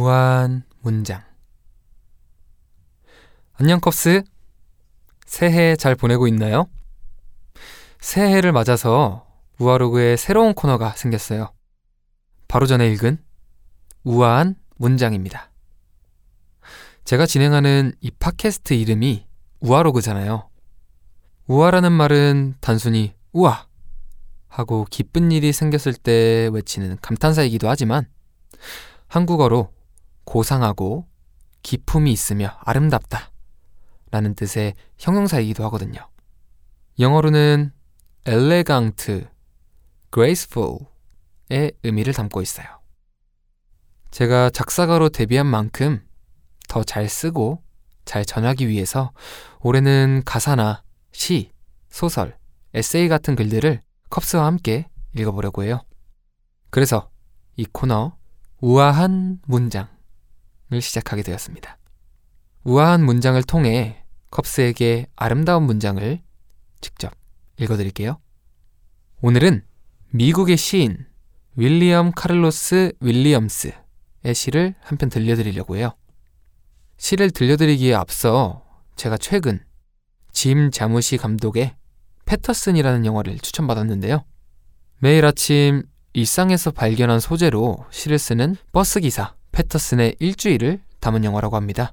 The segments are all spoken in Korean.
우아한 문장. 안녕 컵스. 새해 잘 보내고 있나요? 새해를 맞아서 우아로그에 새로운 코너가 생겼어요. 바로 전에 읽은 우아한 문장입니다. 제가 진행하는 이 팟캐스트 이름이 우아로그잖아요. 우아라는 말은 단순히 우아 하고 기쁜 일이 생겼을 때 외치는 감탄사이기도 하지만 한국어로 고상하고 기품이 있으며 아름답다 라는 뜻의 형용사이기도 하거든요. 영어로는 elegant, graceful의 의미를 담고 있어요. 제가 작사가로 데뷔한 만큼 더 잘 쓰고 잘 전하기 위해서 올해는 가사나 시, 소설, 에세이 같은 글들을 컵스와 함께 읽어보려고 해요. 그래서 이 코너 우아한 문장 을 시작하게 되었습니다. 우아한 문장을 통해 컵스에게 아름다운 문장을 직접 읽어드릴게요. 오늘은 미국의 시인 윌리엄 카를로스 윌리엄스의 시를 한 편 들려드리려고 해요. 시를 들려드리기에 앞서 제가 최근 짐 자무시 감독의 패터슨이라는 영화를 추천받았는데요. 매일 아침 일상에서 발견한 소재로 시를 쓰는 버스기사 패터슨의 일주일을 담은 영화라고 합니다.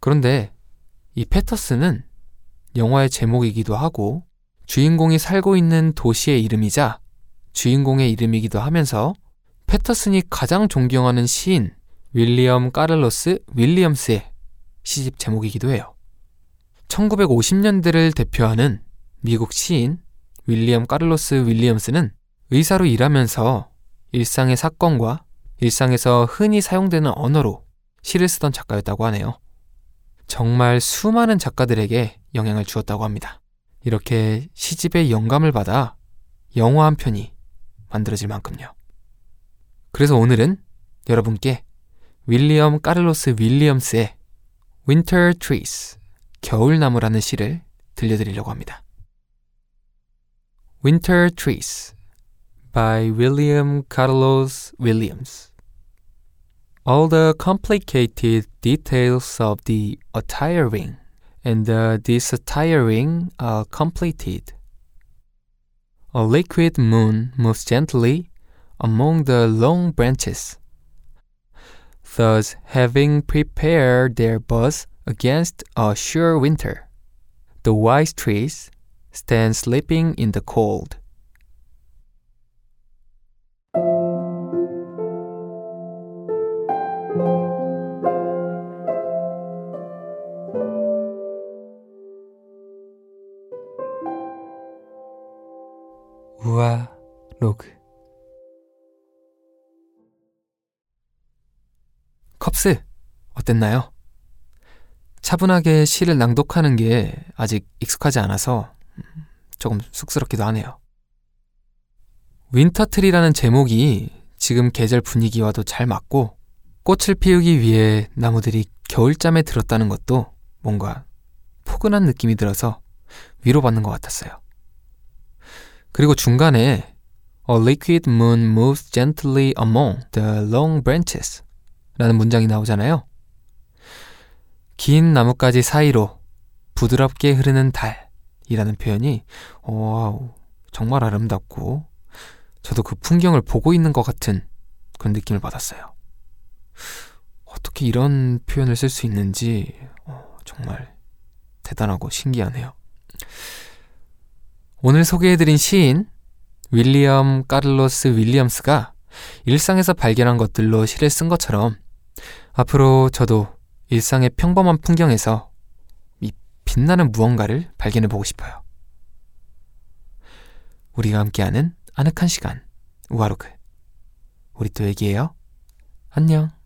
그런데 이 패터슨은 영화의 제목이기도 하고 주인공이 살고 있는 도시의 이름이자 주인공의 이름이기도 하면서 패터슨이 가장 존경하는 시인 윌리엄 까를로스 윌리엄스의 시집 제목이기도 해요. 1950년대를 대표하는 미국 시인 윌리엄 까를로스 윌리엄스는 의사로 일하면서 일상의 사건과 일상에서 흔히 사용되는 언어로 시를 쓰던 작가였다고 하네요. 정말 수많은 작가들에게 영향을 주었다고 합니다. 이렇게 시집의 영감을 받아 영화 한 편이 만들어질 만큼요. 그래서 오늘은 여러분께 윌리엄 까를로스 윌리엄스의 Winter Trees, 겨울나무라는 시를 들려드리려고 합니다. Winter Trees by William Carlos Williams. All the complicated details of the attiring and uh, the disattiring are completed. A liquid moon moves gently among the long branches, thus having prepared their buds against a sure winter. The wise trees stand sleeping in the cold. 로그 컵스 어땠나요? 차분하게 시를 낭독하는 게 아직 익숙하지 않아서 조금 쑥스럽기도 하네요. Winter Tree라는 제목이 지금 계절 분위기와도 잘 맞고 꽃을 피우기 위해 나무들이 겨울잠에 들었다는 것도 뭔가 포근한 느낌이 들어서 위로받는 것 같았어요. 그리고 중간에 A liquid moon moves gently among the long branches 라는 문장이 나오잖아요. 긴 나뭇가지 사이로 부드럽게 흐르는 달이라는 표현이 오, 정말 아름답고 저도 그 풍경을 보고 있는 것 같은 그런 느낌을 받았어요. 어떻게 이런 표현을 쓸 수 있는지 어, 정말 대단하고 신기하네요. 오늘 소개해드린 시인 윌리엄 까를로스 윌리엄스가 일상에서 발견한 것들로 시를 쓴 것처럼 앞으로 저도 일상의 평범한 풍경에서 이 빛나는 무언가를 발견해 보고 싶어요. 우리가 함께하는 아늑한 시간 우아로그 우리 또 얘기해요. 안녕.